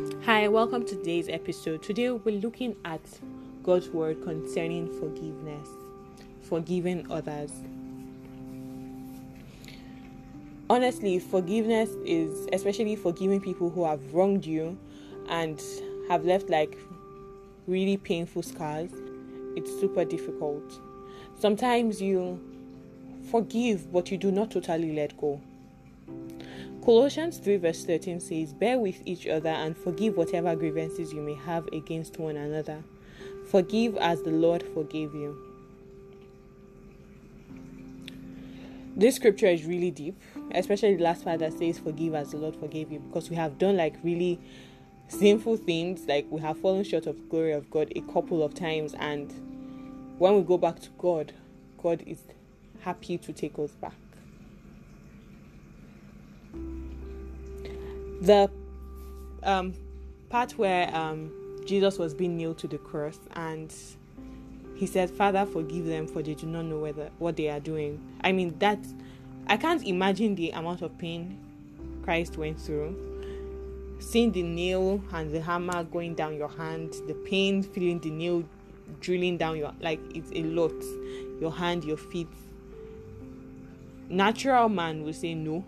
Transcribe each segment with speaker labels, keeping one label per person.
Speaker 1: Hi, welcome to today's episode. Today we're looking at God's word concerning forgiveness, forgiving others. Honestly, forgiveness is especially forgiving people who have wronged you and have left like really painful scars. It's super difficult. Sometimes you forgive, but you do not totally let go. Colossians 3 verse 13 says, Bear with each other and forgive whatever grievances you may have against one another. Forgive as the Lord forgave you. This scripture is really deep, especially the last part that says, Forgive as the Lord forgave you, because we have done like really sinful things, like we have fallen short of glory of God a couple of times, and when we go back to God, God is happy to take us back. The um, part where um, Jesus was being nailed to the cross and he said, Father, forgive them for they do not know whether what they are doing. I mean, that I can't imagine the amount of pain Christ went through. Seeing the nail and the hammer going down your hand, the pain, feeling the nail drilling down your like it's a lot. Your hand, your feet. Natural man will say no,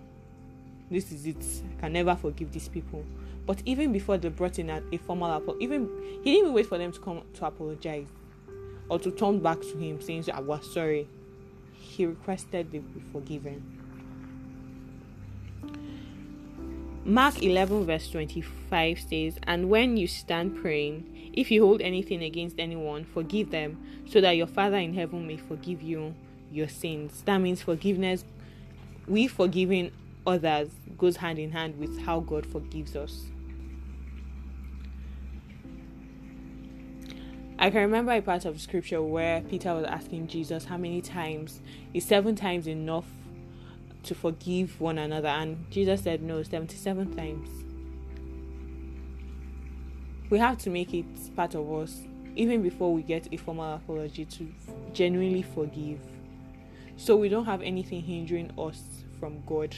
Speaker 1: this is it. I can never forgive these people. But even before they brought in a, a formal apology, even he didn't even wait for them to come to apologize or to turn back to him saying, "I was sorry." He requested they be forgiven. Mark 11, verse 25 says, And when you stand praying, if you hold anything against anyone, forgive them, so that your Father in heaven may forgive you your sins. That means forgiveness. We forgiving others goes hand in hand with how God forgives us. I can remember a part of scripture where Peter was asking Jesus how many times is seven times enough to forgive one another, and Jesus said no, 77 times. We have to make it part of us, even before we get a formal apology, to genuinely forgive. So we don't have anything hindering us from God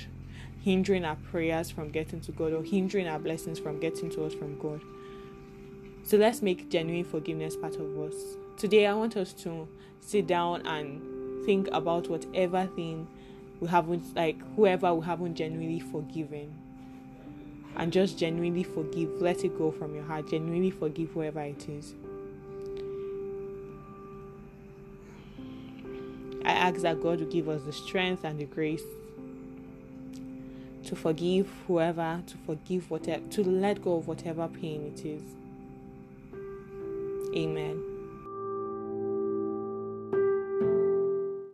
Speaker 1: hindering our prayers from getting to God or hindering our blessings from getting to us from God. So let's make genuine forgiveness part of us. Today, I want us to sit down and think about whatever thing we haven't, like whoever we haven't genuinely forgiven. And just genuinely forgive. Let it go from your heart. Genuinely forgive whoever it is. I ask that God will give us the strength and the grace to forgive whoever, to forgive whatever, to let go of whatever pain it is. Amen.